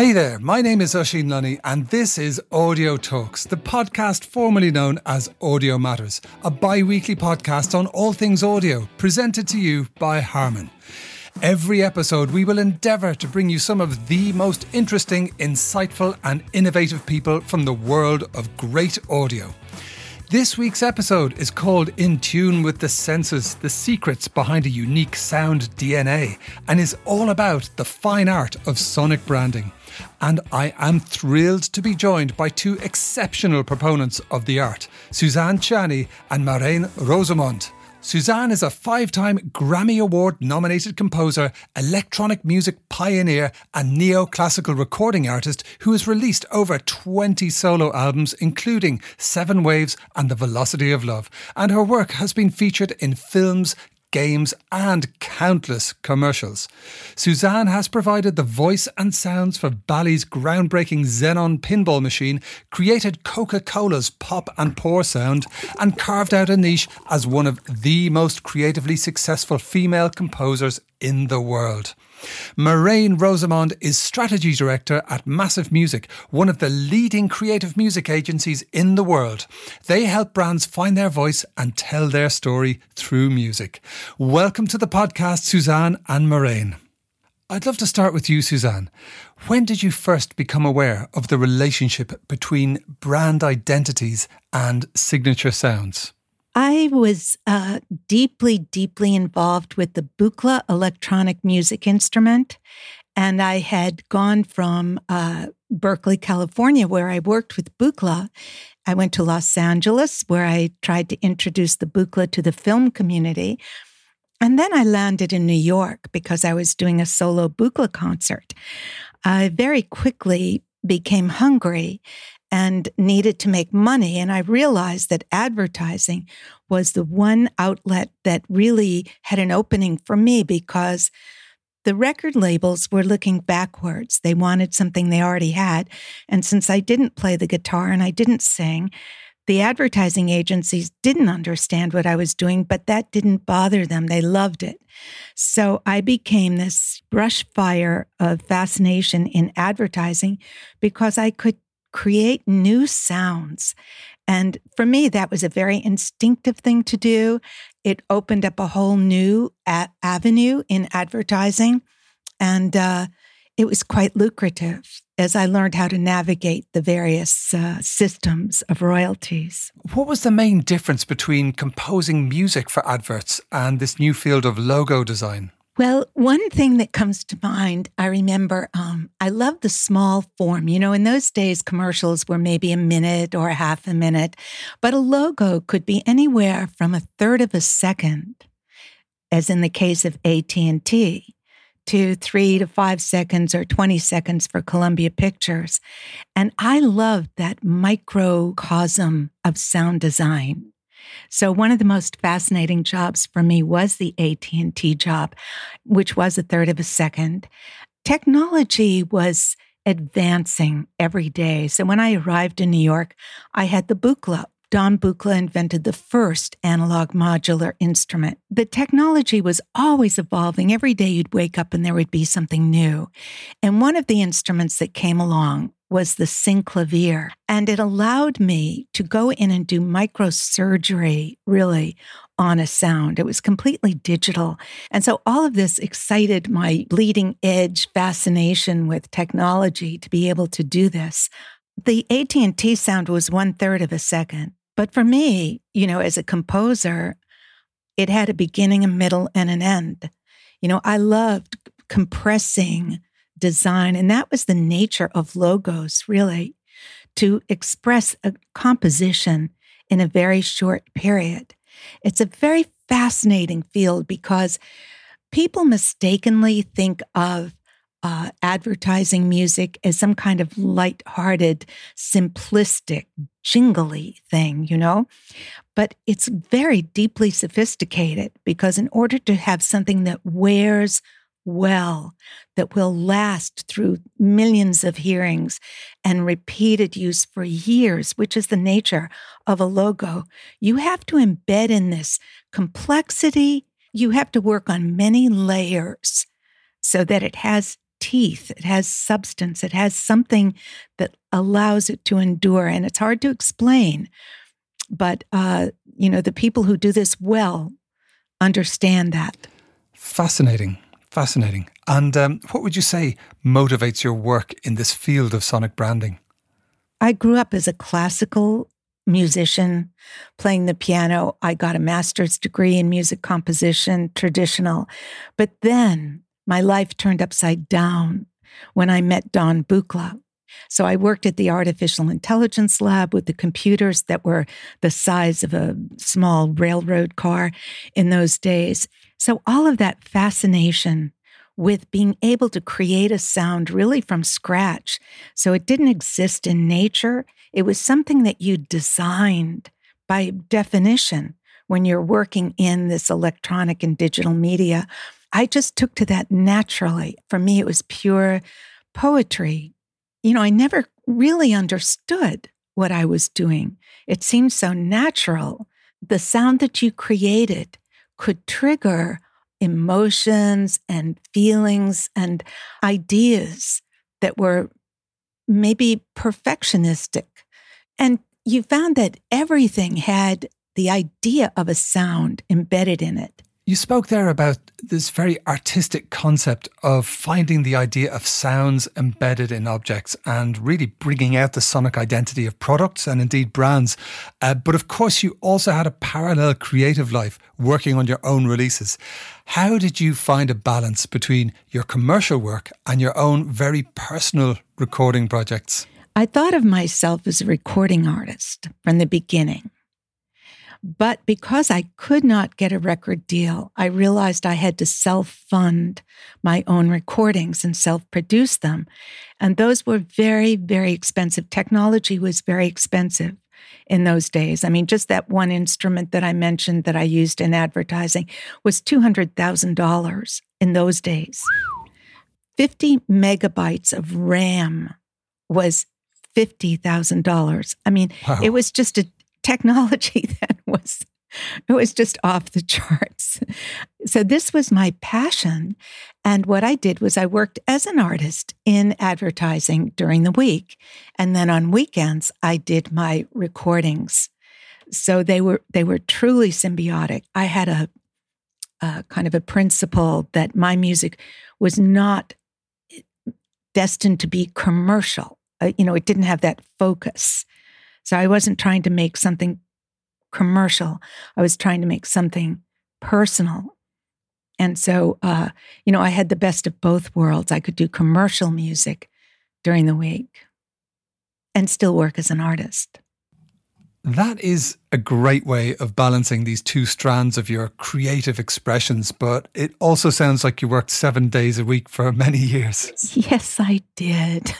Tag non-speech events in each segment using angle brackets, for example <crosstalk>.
Hey there, my name is Oisin Lunny, and this is Audio Talks, the podcast formerly known as Audio Matters, a bi weekly podcast on all things audio, presented to you by Harman. Every episode, we will endeavour to bring you some of the most interesting, insightful, and innovative people from the world of great audio. This week's episode is called In Tune with the Senses The Secrets Behind a Unique Sound DNA and is all about the fine art of sonic branding. And I am thrilled to be joined by two exceptional proponents of the art, Suzanne Ciani and Marijn Rosemond. Suzanne is a five time Grammy Award nominated composer, electronic music pioneer, and neoclassical recording artist who has released over 20 solo albums, including Seven Waves and The Velocity of Love. And her work has been featured in films, games, and countless commercials. Suzanne has provided the voice and sounds for Bally's groundbreaking Xenon pinball machine, created Coca Cola's pop and pour sound, and carved out a niche as one of the most creatively successful female composers in the world. Marijn Rosemond is strategy director at Massive Music, one of the leading creative music agencies in the world. They help brands find their voice and tell their story through music. Welcome to the podcast, Suzanne and Marijn. I'd love to start with you, Suzanne. When did you first become aware of the relationship between brand identities and signature sounds? I was uh, deeply, deeply involved with the Buchla electronic music instrument. And I had gone from uh, Berkeley, California, where I worked with Buchla. I went to Los Angeles, where I tried to introduce the Buchla to the film community. And then I landed in New York because I was doing a solo Buchla concert. I very quickly became hungry and needed to make money. And I realized that advertising was the one outlet that really had an opening for me because the record labels were looking backwards. They wanted something they already had. And since I didn't play the guitar and I didn't sing, the advertising agencies didn't understand what I was doing, but that didn't bother them. They loved it. So I became this brush fire of fascination in advertising because I could create new sounds. And for me, that was a very instinctive thing to do. It opened up a whole new a- avenue in advertising. And uh, it was quite lucrative as I learned how to navigate the various uh, systems of royalties. What was the main difference between composing music for adverts and this new field of logo design? Well, one thing that comes to mind, I remember um, I love the small form. You know, in those days, commercials were maybe a minute or a half a minute, but a logo could be anywhere from a third of a second, as in the case of AT&T, to three to five seconds or 20 seconds for Columbia Pictures. And I loved that microcosm of sound design. So one of the most fascinating jobs for me was the AT&T job, which was a third of a second. Technology was advancing every day. So when I arrived in New York, I had the Buchla. Don Buchla invented the first analog modular instrument. The technology was always evolving. Every day you'd wake up and there would be something new. And one of the instruments that came along was the synclavier. And it allowed me to go in and do microsurgery, really, on a sound. It was completely digital. And so all of this excited my bleeding edge fascination with technology to be able to do this. The AT&T sound was one third of a second. But for me, you know, as a composer, it had a beginning, a middle, and an end. You know, I loved compressing design. And that was the nature of logos, really, to express a composition in a very short period. It's a very fascinating field because people mistakenly think of uh, advertising music as some kind of light-hearted, simplistic, jingly thing, you know? But it's very deeply sophisticated because in order to have something that wears well that will last through millions of hearings and repeated use for years, which is the nature of a logo, you have to embed in this complexity. You have to work on many layers so that it has teeth, it has substance, it has something that allows it to endure. And it's hard to explain. But, uh, you know, the people who do this well understand that. Fascinating. Fascinating. And um, what would you say motivates your work in this field of sonic branding? I grew up as a classical musician playing the piano. I got a master's degree in music composition, traditional. But then my life turned upside down when I met Don Buchla. So I worked at the artificial intelligence lab with the computers that were the size of a small railroad car in those days. So all of that fascination with being able to create a sound really from scratch. So it didn't exist in nature. It was something that you designed by definition when you're working in this electronic and digital media. I just took to that naturally. For me, it was pure poetry. You know, I never really understood what I was doing. It seemed so natural. The sound that you created could trigger emotions and feelings and ideas that were maybe perfectionistic. And you found that everything had the idea of a sound embedded in it. You spoke there about this very artistic concept of finding the idea of sounds embedded in objects and really bringing out the sonic identity of products and indeed brands. Uh, but of course, you also had a parallel creative life working on your own releases. How did you find a balance between your commercial work and your own very personal recording projects? I thought of myself as a recording artist from the beginning. But because I could not get a record deal, I realized I had to self fund my own recordings and self produce them. And those were very, very expensive. Technology was very expensive in those days. I mean, just that one instrument that I mentioned that I used in advertising was $200,000 in those days. 50 megabytes of RAM was $50,000. I mean, wow. it was just a technology <laughs> that was it was just off the charts. So this was my passion and what I did was I worked as an artist in advertising during the week and then on weekends I did my recordings. So they were they were truly symbiotic. I had a, a kind of a principle that my music was not destined to be commercial. Uh, you know, it didn't have that focus. So I wasn't trying to make something commercial. I was trying to make something personal. And so, uh, you know, I had the best of both worlds. I could do commercial music during the week and still work as an artist. That is a great way of balancing these two strands of your creative expressions, but it also sounds like you worked seven days a week for many years. Yes, I did.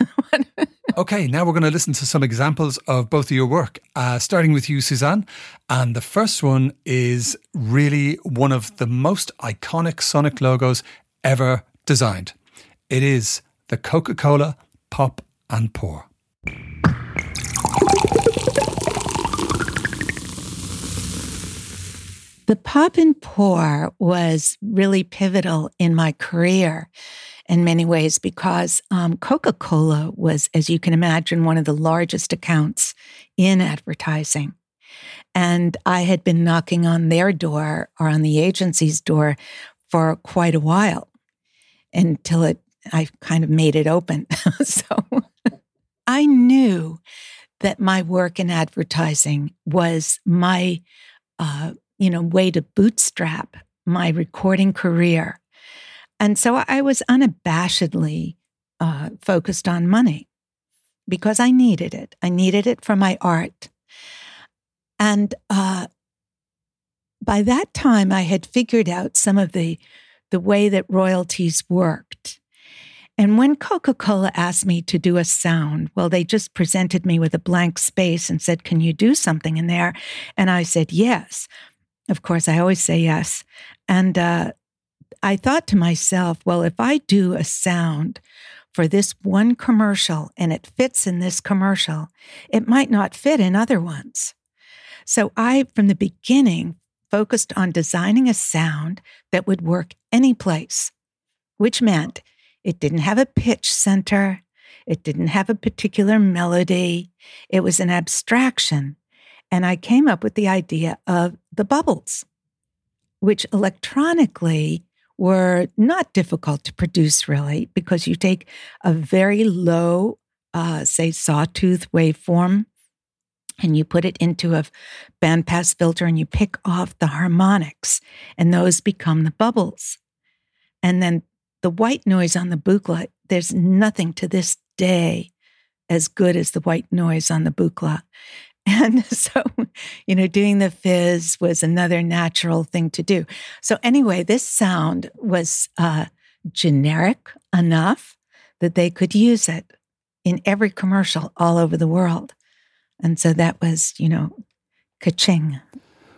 <laughs> okay, now we're going to listen to some examples of both of your work, uh, starting with you, Suzanne. And the first one is really one of the most iconic Sonic logos ever designed. It is the Coca Cola Pop and Pour. The pop and pour was really pivotal in my career in many ways because um, Coca Cola was, as you can imagine, one of the largest accounts in advertising. And I had been knocking on their door or on the agency's door for quite a while until it I kind of made it open. <laughs> so I knew that my work in advertising was my uh, you know, way to bootstrap my recording career. And so I was unabashedly uh, focused on money because I needed it. I needed it for my art. And uh, by that time, I had figured out some of the, the way that royalties worked. And when Coca Cola asked me to do a sound, well, they just presented me with a blank space and said, Can you do something in there? And I said, Yes. Of course, I always say yes. And uh, I thought to myself, well, if I do a sound for this one commercial and it fits in this commercial, it might not fit in other ones. So I, from the beginning, focused on designing a sound that would work any place, which meant It didn't have a pitch center. It didn't have a particular melody. It was an abstraction. And I came up with the idea of the bubbles, which electronically were not difficult to produce, really, because you take a very low, uh, say, sawtooth waveform and you put it into a bandpass filter and you pick off the harmonics, and those become the bubbles. And then the white noise on the Buchla, there's nothing to this day as good as the white noise on the Buchla. <laughs> And so, you know, doing the fizz was another natural thing to do. So, anyway, this sound was uh, generic enough that they could use it in every commercial all over the world. And so that was, you know, ka-ching.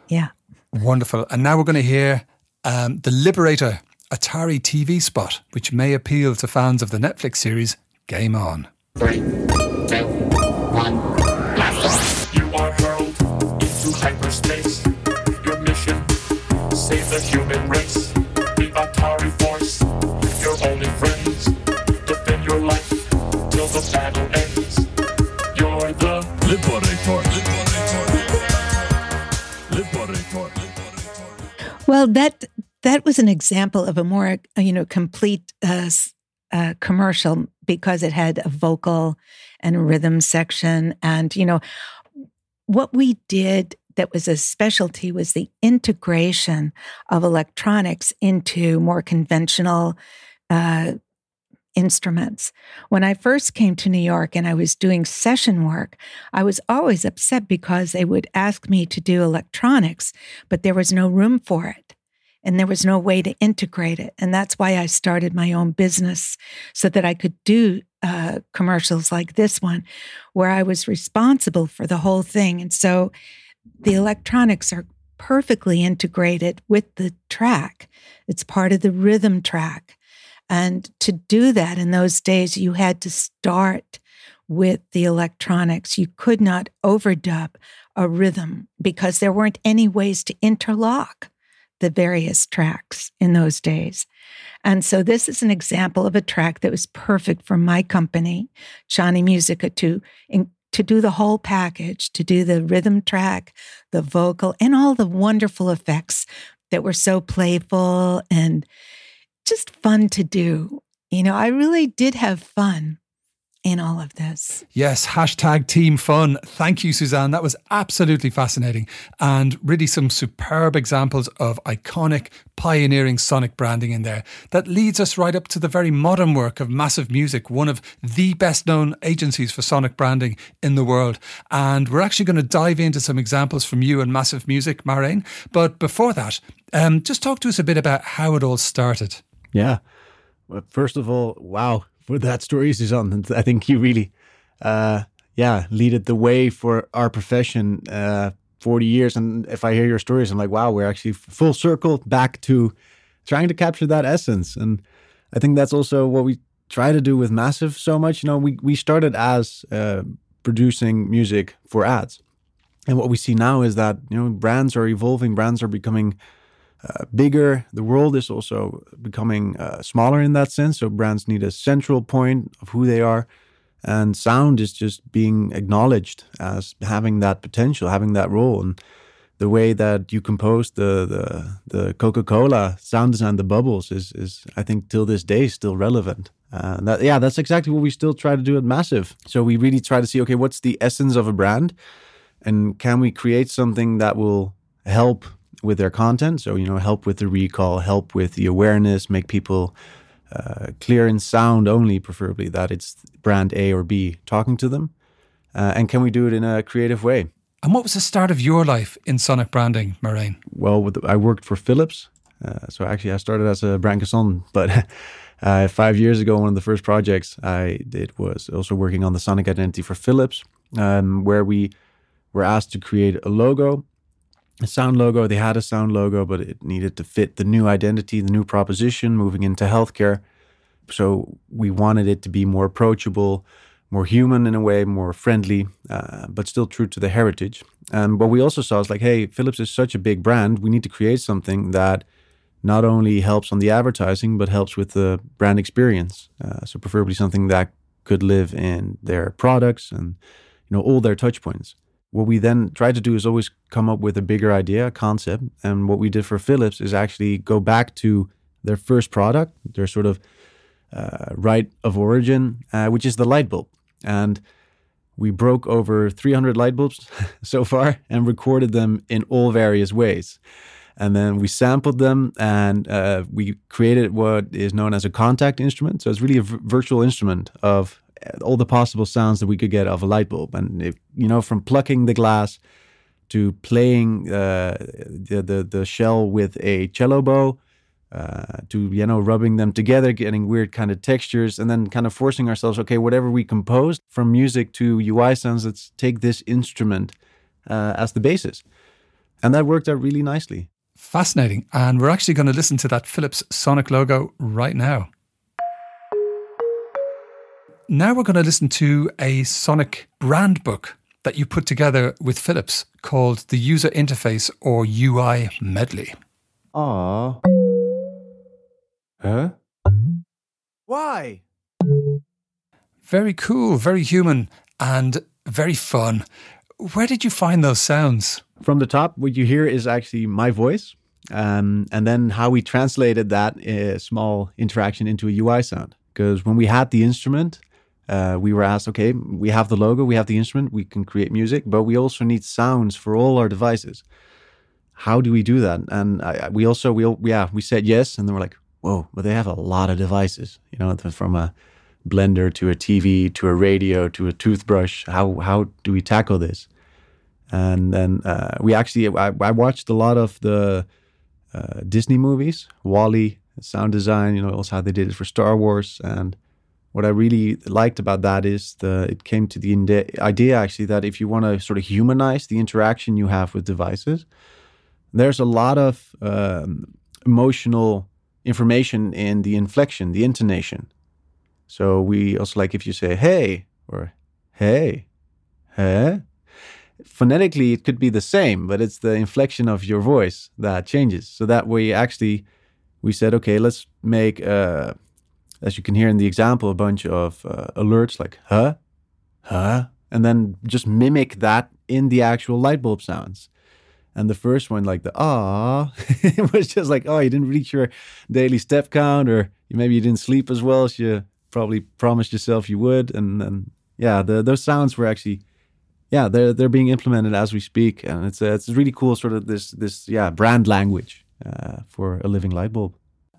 Yeah. Wonderful. And now we're going to hear um, the Liberator Atari TV spot, which may appeal to fans of the Netflix series Game On. Three, two, one, You are hurled hyperspace. Your mission, save the human race. The Atari Force, your only friends. Defend your life till the battle ends. You're the Liberator. Liberator. Liberator. Well, that that was an example of a more you know complete uh, uh, commercial because it had a vocal and rhythm section, and you know what we did that was a specialty was the integration of electronics into more conventional uh, instruments. When I first came to New York and I was doing session work, I was always upset because they would ask me to do electronics, but there was no room for it and there was no way to integrate it. And that's why I started my own business so that I could do uh, commercials like this one, where I was responsible for the whole thing. And so the electronics are perfectly integrated with the track, it's part of the rhythm track. And to do that in those days, you had to start with the electronics. You could not overdub a rhythm because there weren't any ways to interlock the various tracks in those days. And so this is an example of a track that was perfect for my company, Ciani Musica, to in, to do the whole package, to do the rhythm track, the vocal, and all the wonderful effects that were so playful and just fun to do. You know, I really did have fun in all of this. Yes, hashtag team fun. Thank you, Suzanne. That was absolutely fascinating and really some superb examples of iconic, pioneering sonic branding in there that leads us right up to the very modern work of Massive Music, one of the best known agencies for sonic branding in the world. And we're actually going to dive into some examples from you and Massive Music, Marijn. But before that, um, just talk to us a bit about how it all started. Yeah. Well, first of all, wow, for that story, Suzanne. I think you really, uh, yeah, leaded the way for our profession. Uh, 40 years. And if I hear your stories, I'm like, wow, we're actually full circle back to trying to capture that essence. And I think that's also what we try to do with Massive so much. You know, we, we started as uh, producing music for ads. And what we see now is that, you know, brands are evolving, brands are becoming uh, bigger. The world is also becoming uh, smaller in that sense. So brands need a central point of who they are. And sound is just being acknowledged as having that potential, having that role. And the way that you compose the the, the Coca Cola sound design, the bubbles, is is I think till this day still relevant. Uh, that, yeah, that's exactly what we still try to do at Massive. So we really try to see, okay, what's the essence of a brand, and can we create something that will help with their content. So, you know, help with the recall, help with the awareness, make people uh, clear in sound only, preferably that it's brand A or B talking to them. Uh, and can we do it in a creative way? And what was the start of your life in sonic branding, Marijn? Well, with, I worked for Philips. Uh, so actually, I started as a brand consultant, <laughs> but uh, five years ago, one of the first projects I did was also working on the sonic identity for Philips, um, where we were asked to create a logo a sound logo. They had a sound logo, but it needed to fit the new identity, the new proposition moving into healthcare. So we wanted it to be more approachable, more human in a way, more friendly, uh, but still true to the heritage. And what we also saw is like, hey, Philips is such a big brand. We need to create something that not only helps on the advertising, but helps with the brand experience. Uh, so preferably something that could live in their products and you know all their touch points. What we then try to do is always come up with a bigger idea, a concept. And what we did for Philips is actually go back to their first product, their sort of uh, right of origin, uh, which is the light bulb. And we broke over 300 light bulbs <laughs> so far and recorded them in all various ways. And then we sampled them and uh, we created what is known as a Kontakt instrument. So it's really a v- virtual instrument of all the possible sounds that we could get of a light bulb. And if, you know, from plucking the glass to playing uh, the, the the shell with a cello bow, uh, to you know rubbing them together, getting weird kind of textures, and then kind of forcing ourselves. Okay, whatever we composed from music to UI sounds, let's take this instrument uh, as the basis, and that worked out really nicely. Fascinating, and we're actually going to listen to that Philips Sonic logo right now. Now we're going to listen to a Sonic brand book that you put together with Philips called the User Interface or UI Medley. Ah. Huh? Why? Very cool, very human, and very fun. Where did you find those sounds? From the top, what you hear is actually my voice. Um, and then how we translated that uh, small interaction into a UI sound. Because when we had the instrument, uh, we were asked, okay, we have the logo, we have the instrument, we can create music, but we also need sounds for all our devices. How do we do that? And I, we also, we yeah, we said yes, and then we're like, whoa, but they have a lot of devices, you know, from a blender to a TV to a radio to a toothbrush. How how do we tackle this? And then uh, we actually, I, I, watched a lot of the uh, Disney movies, WALL-E, sound design, you know, also how they did it for Star Wars, and what I really liked about that is the it came to the idea actually that if you want to sort of humanize the interaction you have with devices, there's a lot of um, emotional information in the inflection, the intonation. So we also like if you say hey or hey, hey. Phonetically, it could be the same, but it's the inflection of your voice that changes. So that way, actually, we said, okay, let's make a as you can hear in the example, a bunch of uh, alerts like huh, huh, and then just mimic that in the actual light bulb sounds. And the first one, like the ah, <laughs> it was just like, oh, you didn't reach your daily step count, or maybe you didn't sleep as well as you probably promised yourself you would. And then, yeah, the, those sounds were actually, yeah, they're they're being implemented as we speak, and it's a, it's really cool, sort of this this yeah brand language uh, for a living light bulb.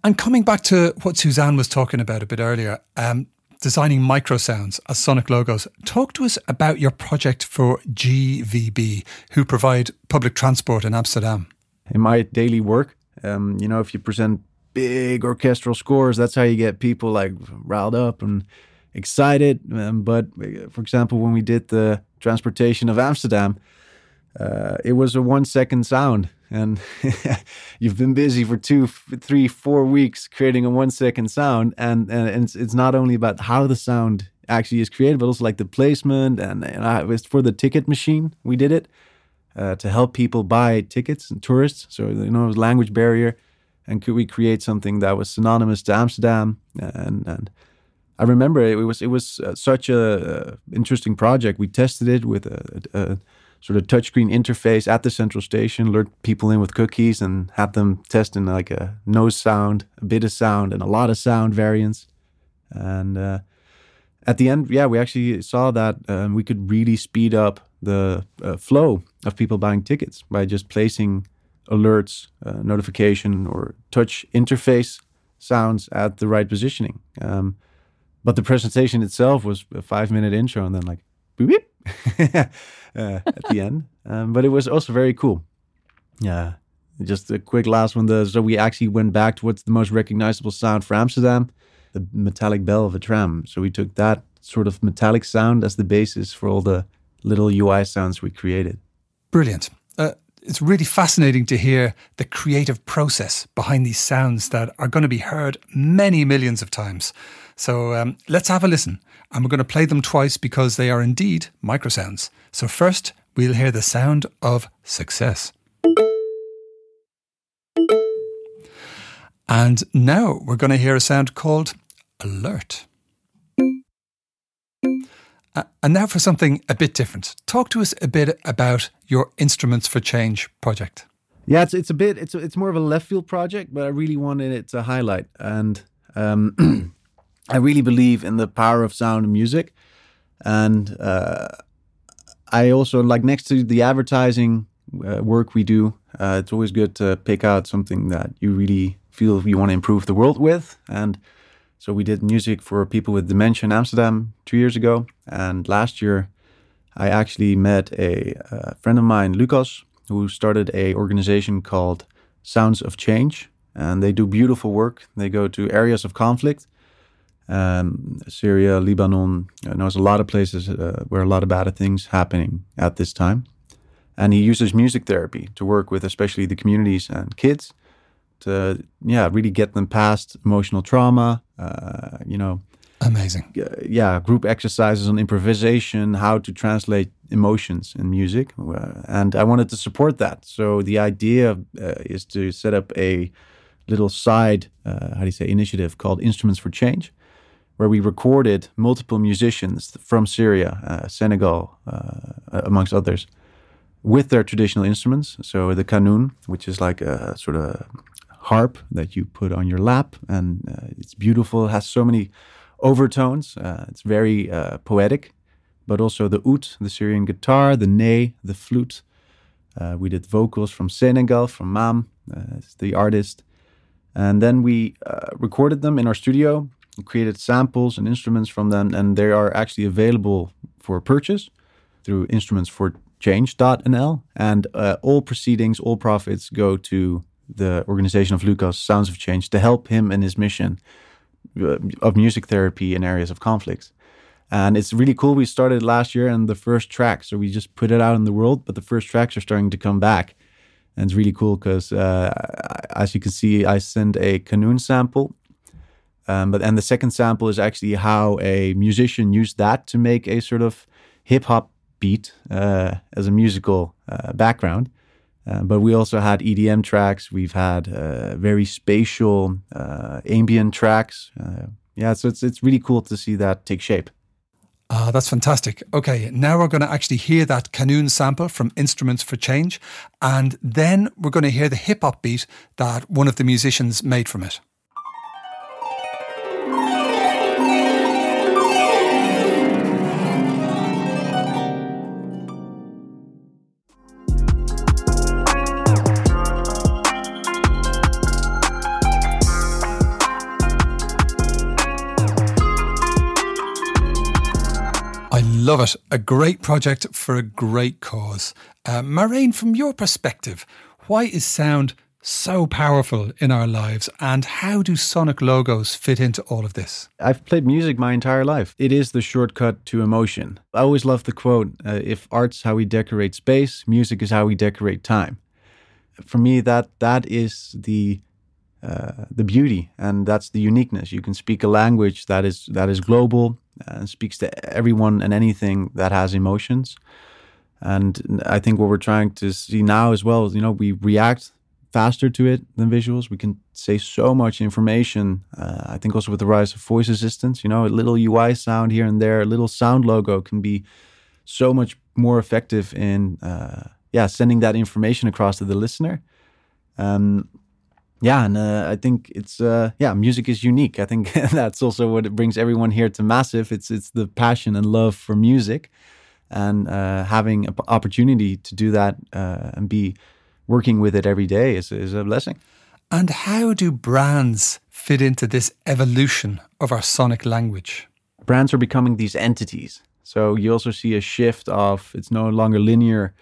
And coming back to what Suzanne was talking about a bit earlier, um, designing micro sounds as sonic logos, talk to us about your project for GVB, who provide public transport in Amsterdam. In my daily work, um, you know, if you present big orchestral scores, that's how you get people like riled up and excited. Um, but for example, when we did the transportation of Amsterdam, uh, it was a one second sound and <laughs> you've been busy for two, three, four weeks creating a one second sound, and and it's, it's not only about how the sound actually is created, but also like the placement and, and I, it was for the ticket machine. We did it uh, to help people buy tickets and tourists. So you know, it was language barrier, and could we create something that was synonymous to Amsterdam? And and I remember it, was it was uh, such a uh, interesting project. We tested it with a, a sort of touchscreen interface at the central station, lured people in with cookies and had them test in like a nose sound, a bit of sound, and a lot of sound variants. And uh, at the end, yeah, we actually saw that um, we could really speed up the uh, flow of people buying tickets by just placing alerts, uh, notification, or touch interface sounds at the right positioning. Um, but the presentation itself was a five minute intro and then like beep, beep <laughs> uh, at the end. Um, but it was also very cool. Yeah. Just a quick last one. So we actually went back to what's the most recognizable sound for Amsterdam, the metallic bell of a tram. So we took that sort of metallic sound as the basis for all the little UI sounds we created. Brilliant. Uh, it's really fascinating to hear the creative process behind these sounds that are going to be heard many millions of times. So um, let's have a listen. And we're going to play them twice because they are indeed microsounds. So first, we'll hear the sound of success. And now we're going to hear a sound called alert. And now for something a bit different. Talk to us a bit about your Instruments for Change project. Yeah, it's it's a bit it's it's more of a left field project, but I really wanted it to highlight, and um, <clears throat> I really believe in the power of sound and music, and uh, I also like next to the advertising uh, work we do, uh, it's always good to pick out something that you really feel you want to improve the world with, and so we did music for people with dementia in Amsterdam two years ago, and last year I actually met a, a friend of mine, Lucas, who started a organization called Sounds of Change, and they do beautiful work. They go to areas of conflict, um, Syria, Lebanon. You know, there's a lot of places uh, where a lot of bad things happening at this time, and he uses music therapy to work with, especially the communities and kids to yeah really get them past emotional trauma uh, you know. Amazing. Yeah group exercises on improvisation how to translate emotions in music uh, and i wanted to support that. So the idea uh, is to set up a little side uh, how do you say initiative called instruments for change where we recorded multiple musicians from syria uh, senegal amongst others with their traditional instruments. So the kanun, which is like a sort of harp that you put on your lap, and uh, it's beautiful. It has so many overtones. Uh, it's very uh, poetic, but also the oud, the Syrian guitar, the ney, the flute. Uh, we did vocals from Senegal, from Mam, uh, the artist, and then we uh, recorded them in our studio. Created samples and instruments from them, and they are actually available for purchase through instruments for change.nl and uh, all proceedings all profits go to the organization of Lucas, Sounds of Change, to help him in his mission uh, of music therapy in areas of conflicts. And it's really cool. We started last year and the first track, so we just put it out in the world, but the first tracks are starting to come back. And it's really cool because, uh, as you can see, I send a kanun sample. Um, but and the second sample is actually how a musician used that to make a sort of hip hop beat uh, as a musical uh, background. Uh, but we also had EDM tracks. We've had uh, very spatial uh, ambient tracks. Uh, yeah, so it's it's really cool to see that take shape. Ah, that's fantastic. Okay, now we're going to actually hear that kanun sample from Instruments for Change, and then we're going to hear the hip hop beat that one of the musicians made from it. A great project for a great cause. Uh, Marijn, from your perspective, why is sound so powerful in our lives and how do sonic logos fit into all of this? I've played music my entire life. It is the shortcut to emotion. I always love the quote uh, if art's how we decorate space, music is how we decorate time. For me, that that is the uh, the beauty and that's the uniqueness. You can speak a language that is that is global and speaks to everyone and anything that has emotions. And I think what we're trying to see now as well is, you know, we react faster to it than visuals. We can say so much information. Uh, I think also with the rise of voice assistants, you know, a little UI sound here and there, a little sound logo can be so much more effective in, uh, yeah, sending that information across to the listener. Um, yeah, and uh, I think it's uh, yeah, music is unique. I think <laughs> that's also what it brings everyone here to Massive. It's it's the passion and love for music, and uh, having an opportunity to do that uh, and be working with it every day is is a blessing. And how do brands fit into this evolution of our sonic language? Brands are becoming these entities. So you also see a shift of it's no longer linear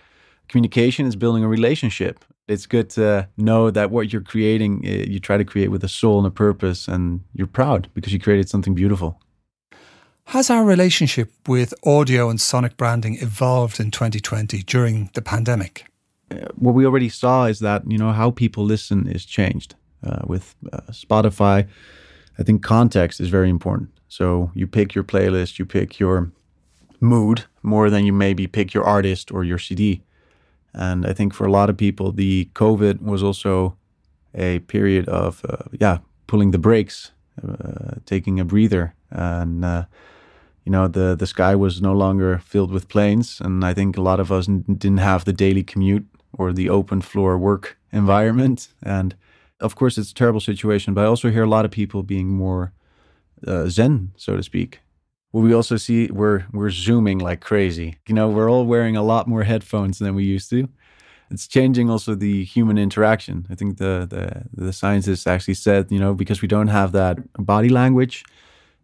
communication; it's building a relationship it's good to know that what you're creating, eh, you try to create with a soul and a purpose, and you're proud because you created something beautiful. Has our relationship with audio and sonic branding evolved in 2020 during the pandemic? Eh, what we already saw is that you know how people listen is changed uh, with uh, Spotify. I think context is very important. So you pick your playlist, you pick your mood more than you maybe pick your artist or your CD. And I think for a lot of people, the COVID was also a period of uh, yeah pulling the brakes, uh, taking a breather, and uh, you know the the sky was no longer filled with planes, and I think a lot of us n- didn't have the daily commute or the open floor work <laughs> environment, and of course it's a terrible situation. But I also hear a lot of people being more uh, zen, so to speak. Well, we also see we're we're zooming like crazy. You know, we're all wearing a lot more headphones than we used to it's changing also the human interaction. I think the the the scientists actually said, you know, because we don't have that body language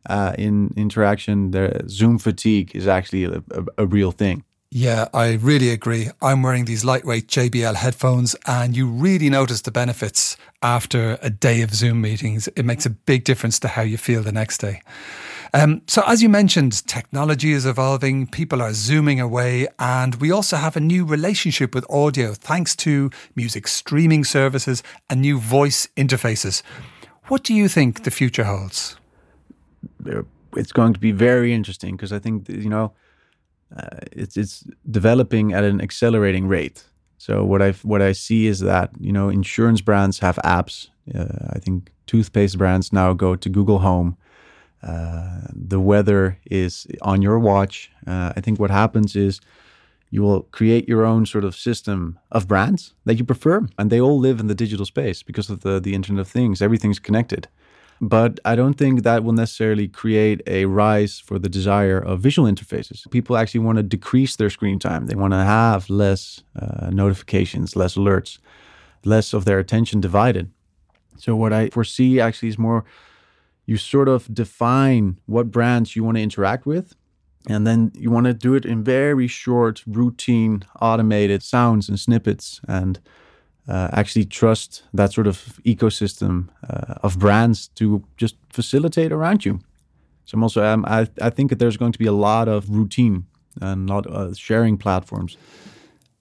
uh, in interaction, the Zoom fatigue is actually a, a, a real thing. Yeah, I really agree. I'm wearing these lightweight JBL headphones, and you really notice the benefits after a day of Zoom meetings. It makes a big difference to how you feel the next day. Um, so, as you mentioned, technology is evolving, people are zooming away, and we also have a new relationship with audio thanks to music streaming services and new voice interfaces. What do you think the future holds? It's going to be very interesting because I think, you know, uh, it's, it's developing at an accelerating rate. So what I what I see is that you know insurance brands have apps. Uh, I think toothpaste brands now go to Google Home uh, the weather is on your watch. Uh, I think what happens is you will create your own sort of system of brands that you prefer, and they all live in the digital space because of the the Internet of Things. Everything's connected. But I don't think that will necessarily create a rise for the desire of visual interfaces. People actually want to decrease their screen time. They want to have less uh, notifications, less alerts, less of their attention divided. So what I foresee actually is more you sort of define what brands you want to interact with. And then you want to do it in very short, routine, automated sounds and snippets, and uh, actually trust that sort of ecosystem uh, of brands to just facilitate around you. So I'm also um, I I think that there's going to be a lot of routine and not uh, sharing platforms.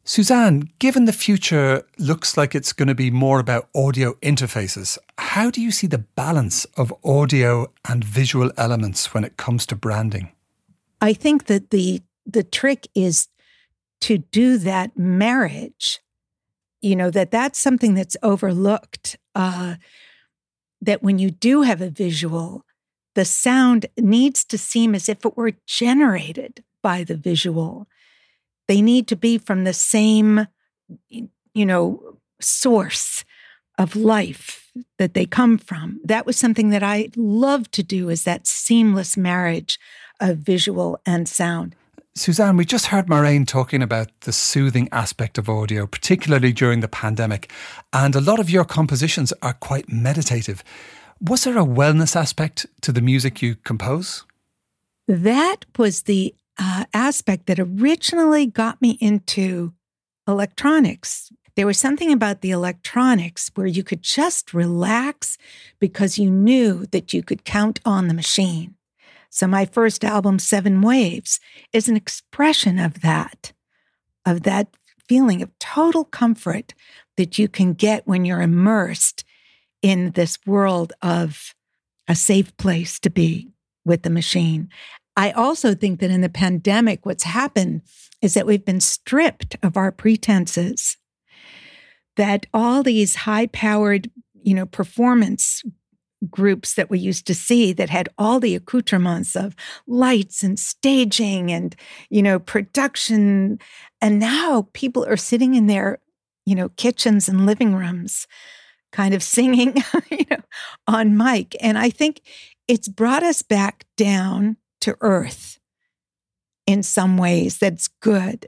Suzanne, given the future looks like it's going to be more about audio interfaces, how do you see the balance of audio and visual elements when it comes to branding? I think that the the trick is to do that marriage. You know that that's something that's overlooked. Uh, that when you do have a visual, the sound needs to seem as if it were generated by the visual they need to be from the same, you know, source of life that they come from. That was something that I love to do is that seamless marriage of visual and sound. Suzanne, we just heard Marijn talking about the soothing aspect of audio, particularly during the pandemic. And a lot of your compositions are quite meditative. Was there a wellness aspect to the music you compose? That was the uh, aspect that originally got me into electronics. There was something about the electronics where you could just relax because you knew that you could count on the machine. So, my first album, Seven Waves, is an expression of that, of that feeling of total comfort that you can get when you're immersed in this world of a safe place to be with the machine. I also think that in the pandemic, what's happened is that we've been stripped of our pretenses. That all these high powered, you know, performance groups that we used to see that had all the accoutrements of lights and staging and, you know, production. And now people are sitting in their, you know, kitchens and living rooms kind of singing, <laughs> you know, on mic. And I think it's brought us back down to earth in some ways that's good.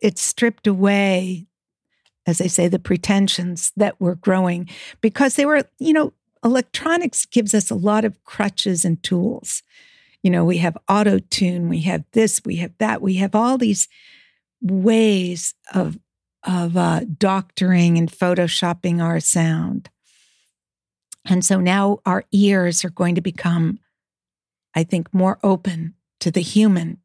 It's stripped away, as I say, the pretensions that were growing because they were, you know, electronics gives us a lot of crutches and tools. You know, we have auto tune, we have this, we have that, we have all these ways of of uh, doctoring and photoshopping our sound. And so now our ears are going to become I think, more open to the human.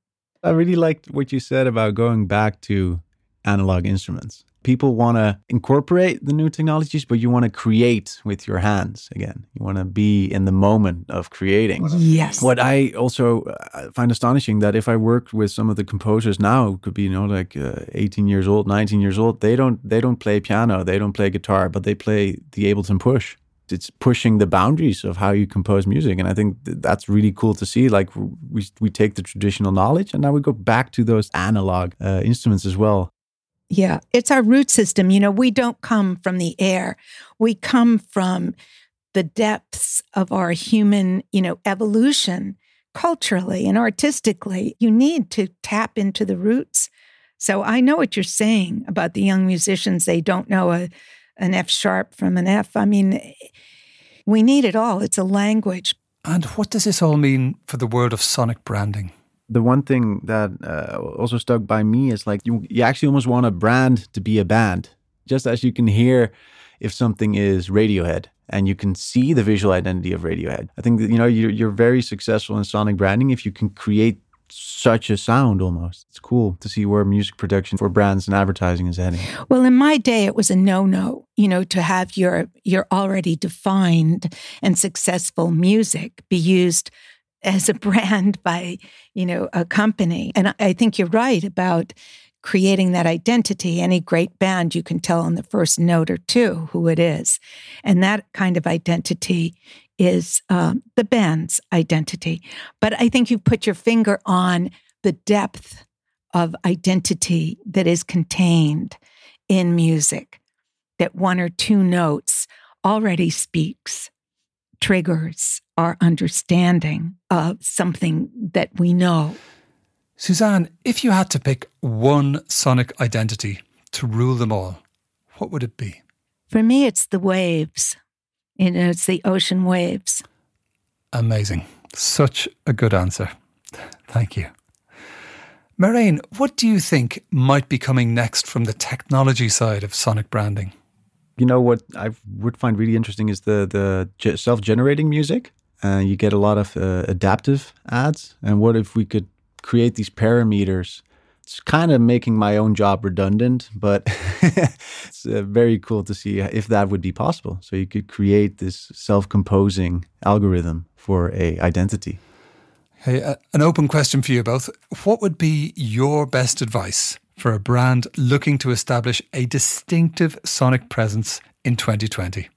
I really liked what you said about going back to analog instruments. People want to incorporate the new technologies, but you want to create with your hands again. You want to be in the moment of creating. Yes. What I also uh, find astonishing that if I work with some of the composers now, could be you know like uh, 18 years old, 19 years old, they don't they don't play piano, they don't play guitar, but they play the Ableton Push it's pushing the boundaries of how you compose music. And i think th- that's really cool to see like we, we take the traditional knowledge and now we go back to those analog uh, instruments as well. Yeah it's our root system. You know we don't come from the air. We come from the depths of our human you know evolution culturally and artistically. You need to tap into the roots. So i know what you're saying about the young musicians. They don't know a an F sharp from an F. I mean, we need it all. It's a language. And what does this all mean for the world of sonic branding? The one thing that uh, also stuck by me is like you, you actually almost want a brand to be a band. Just as you can hear if something is Radiohead and you can see the visual identity of Radiohead. I think that, you know you're, you're very successful in sonic branding if you can create such a sound almost. It's cool to see where music production for brands and advertising is heading. Well, in my day it was a no-no, you know, to have your your already defined and successful music be used as a <laughs> brand by, you know, a company. And I think you're right about creating that identity. Any great band, you can tell on the first note or two who it is. And that kind of identity is um, the band's identity. But I think you put your finger on the depth of identity that is contained in music, that one or two notes already speaks, triggers our understanding of something that we know. Suzanne, if you had to pick one sonic identity to rule them all, what would it be? For me, it's the waves. You know, it's the ocean waves. Amazing. Such a good answer. Thank you. Marijn, what do you think might be coming next from the technology side of sonic branding? You know what I would find really interesting is the the self-generating music. Uh, you get a lot of uh, adaptive ads, and what if we could create these parameters it's kind of making my own job redundant, but <laughs> it's uh, very cool to see if that would be possible. So you could create this self-composing algorithm for a identity. Hey, uh, an open question for you both. What would be your best advice for a brand looking to establish a distinctive sonic presence in 2020?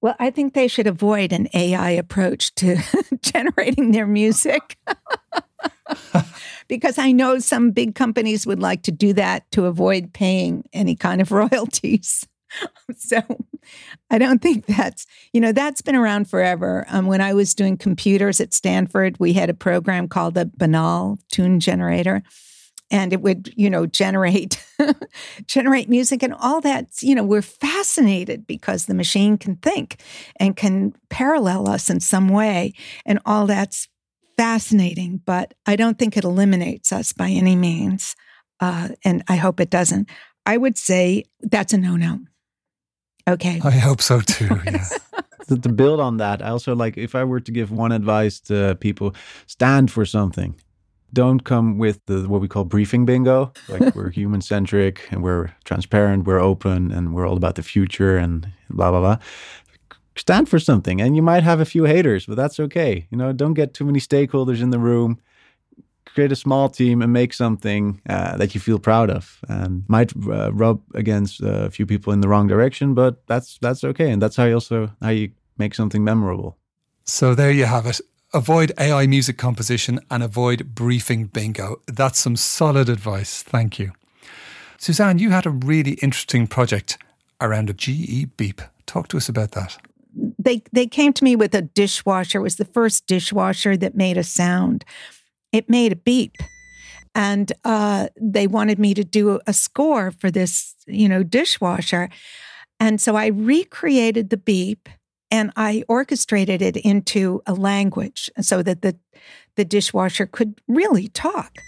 Well, I think they should avoid an AI approach to <laughs> generating their music. <laughs> <laughs> because I know some big companies would like to do that to avoid paying any kind of <laughs> royalties. so I don't think that's, you know, that's been around forever. Um, when I was doing computers at Stanford, we had a program called the Banal Tune Generator. And it would, you know, generate <laughs> generate music and all that. You know, we're fascinated because the machine can think and can parallel us in some way, and all that's fascinating, but I don't think it eliminates us by any means. Uh, and I hope it doesn't. I would say that's a no no. Okay. I hope so <laughs> too. Yeah. to, to build on that, I also like if I were to give one advice to people, stand for something. Don't come with the what we call briefing bingo. Like <laughs> we're human centric and we're transparent, we're open, and we're all about the future and blah blah blah stand for something and you might have a few haters but that's okay. You know don't get too many stakeholders in the room. Create a small team and make something uh, that you feel proud of and might uh, rub against a few people in the wrong direction but that's that's okay and that's how you also how you make something memorable. So there you have it. Avoid ai music composition and avoid briefing bingo. That's some solid advice. Thank you. Suzanne you had a really interesting project around a GE beep. Talk to us about that they they came to me with a dishwasher. It was the first dishwasher that made a sound. It made a beep, and uh, they wanted me to do a score for this, you know, dishwasher. And so I recreated the beep and I orchestrated it into a language so that the the dishwasher could really talk.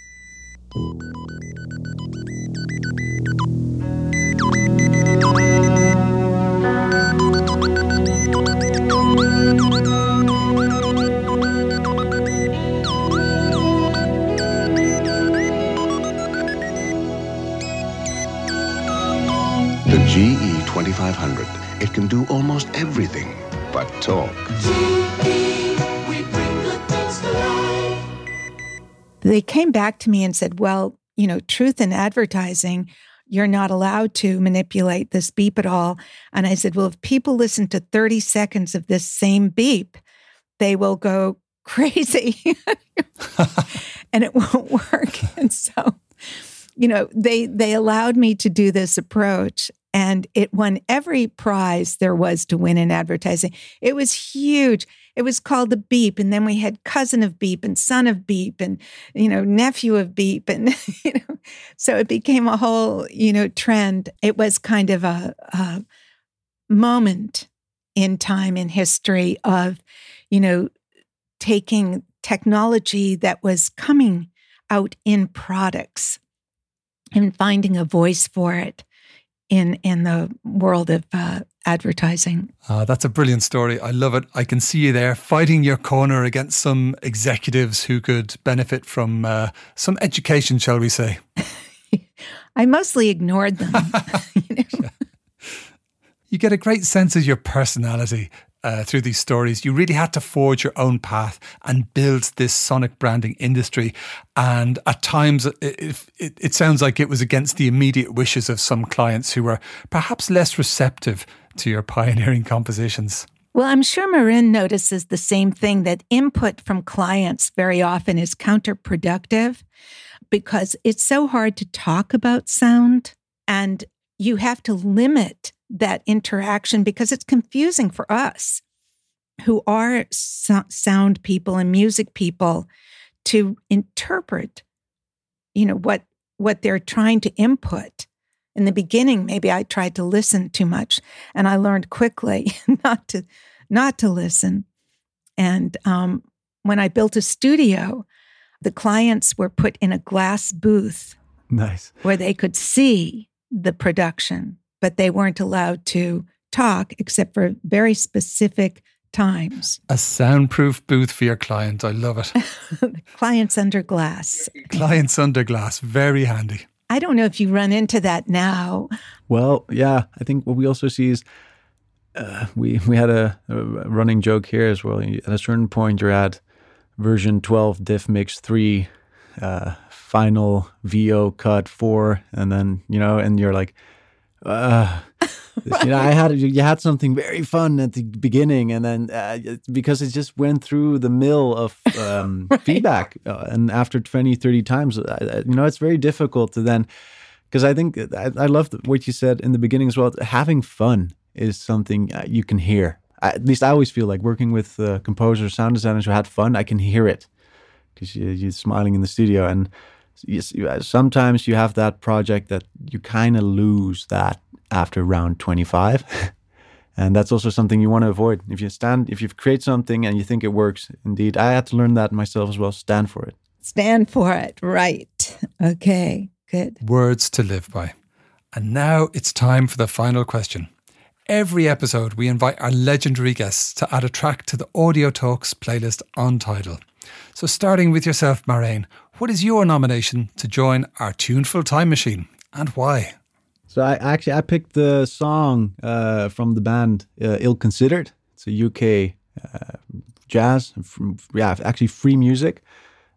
They came back to me and said, Well, you know, truth in advertising, you're not allowed to manipulate this beep at all. And I said, Well, if people listen to 30 seconds of this same beep, they will go <laughs> crazy and it won't work. <laughs> And so, you know, they they allowed me to do this approach and it won every prize there was to win in advertising. It was huge. It was called the Beep, and then we had cousin of Beep and son of Beep and you know nephew of Beep, and <laughs> you know, so it became a whole you know trend. It was kind of a, a moment in time in history of you know taking technology that was coming out in products and finding a voice for it in in the world of uh, advertising. Uh, that's a brilliant story. I love it. I can see you there fighting your corner against some executives who could benefit from uh, some education, shall we say? <laughs> I mostly ignored them. <laughs> <laughs> you, know? you get a great sense of your personality uh, through these stories. You really had to forge your own path and build this sonic branding industry. And at times, it, it, it sounds like it was against the immediate wishes of some clients who were perhaps less receptive to your pioneering compositions. Well, I'm sure Marijn notices the same thing that input from clients very often is counterproductive because it's so hard to talk about sound and you have to limit that interaction because it's confusing for us who are so- sound people and music people to interpret you know what what they're trying to input. In the beginning maybe i tried to listen too much and i learned quickly <laughs> not to not to listen. And um, when i built a studio the clients were put in a glass booth nice. where they could see the production but they weren't allowed to talk except for very specific times. A soundproof booth for your client. I love it. <laughs> Clients under glass. Clients under glass. Very handy. I don't know if you run into that now. Well, yeah. I think what we also see is uh, we we had a, a, running joke here as well. At a certain point, you're at version 12, diff mix 3, uh, final VO cut 4, and then, you know, and you're like, uh, right. <laughs> you know, I had you had something very fun at the beginning, and then uh, because it just went through the mill of <laughs> um, right. feedback, uh, and after 20, 30 times, uh, you know, it's very difficult to then. Because I think I, I love what you said in the beginning as well. Having fun is something uh, you can hear. at least I always feel like working with uh, composers, sound designers who had fun. I can hear it because you, you're smiling in the studio and Uh, sometimes you have that project that you kind of lose that after round 25 <laughs> and that's also something you want to avoid. If you stand if you create something and you think it works indeed i had to learn that myself as well stand for it. Stand for it right. Okay good. Words to live by. And now it's time for the final question. Every episode, we invite our legendary guests to add a track to the Audio Talks playlist on Tidal. So, starting with yourself, Marijn, what is your nomination to join our tuneful time machine and why? So, I actually I picked the song uh, from the band uh, Ill Considered. It's a UK uh, jazz, from, yeah, actually free music,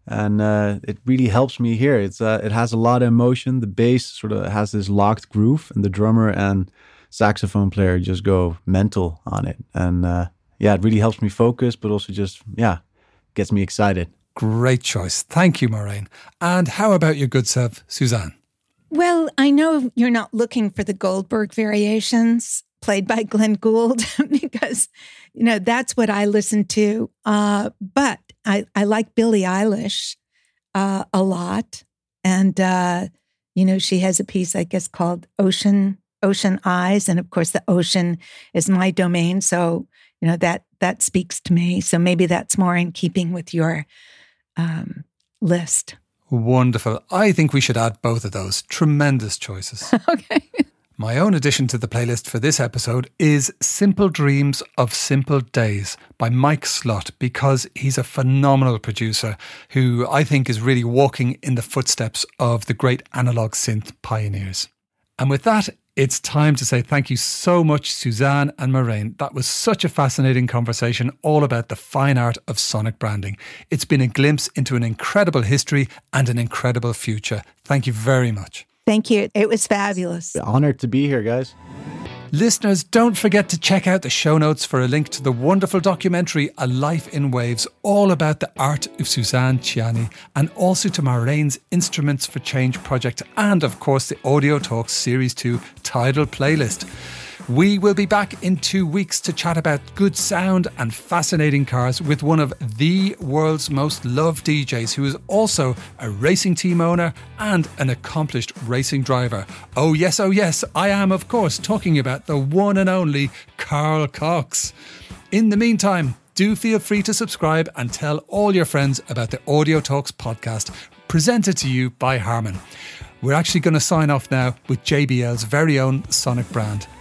and uh, it really helps me here. It's uh, it has a lot of emotion. The bass sort of has this locked groove, and the drummer and saxophone player just go mental on it, and uh, yeah, it really helps me focus, but also just yeah, gets me excited. Great choice. Thank you, Marijn. And how about your good self, Suzanne? Well, I know you're not looking for the Goldberg variations played by Glenn Gould <laughs> because, you know, that's what I listen to. Uh, but I, I like Billie Eilish uh, a lot. And, uh, you know, she has a piece, I guess, called Ocean Ocean Eyes. And of course, the ocean is my domain. So, you know, that that speaks to me. So maybe that's more in keeping with your um, list. Wonderful. I think we should add both of those. Tremendous choices. <laughs> okay. My own addition to the playlist for this episode is Simple Dreams of Simple Days by Mike Slot because he's a phenomenal producer who I think is really walking in the footsteps of the great analog synth pioneers. And with that, It's time to say thank you so much, Suzanne and Marijn. That was such a fascinating conversation all about the fine art of sonic branding. It's been a glimpse into an incredible history and an incredible future. Thank you very much. Thank you. It was fabulous. Honored to be here, guys. Listeners, don't forget to check out the show notes for a link to the wonderful documentary A Life in Waves, all about the art of Suzanne Ciani, and also to Marijn's Instruments for Change project, and of course the Audio Talks Series 2 Tidal playlist. We will be back in two weeks to chat about good sound and fascinating cars with one of the world's most loved DJs, who is also a racing team owner and an accomplished racing driver. Oh, yes, oh, yes, I am, of course, talking about the one and only Carl Cox. In the meantime, do feel free to subscribe and tell all your friends about the Audio Talks podcast presented to you by Harman. We're actually going to sign off now with JBL's very own Sonic brand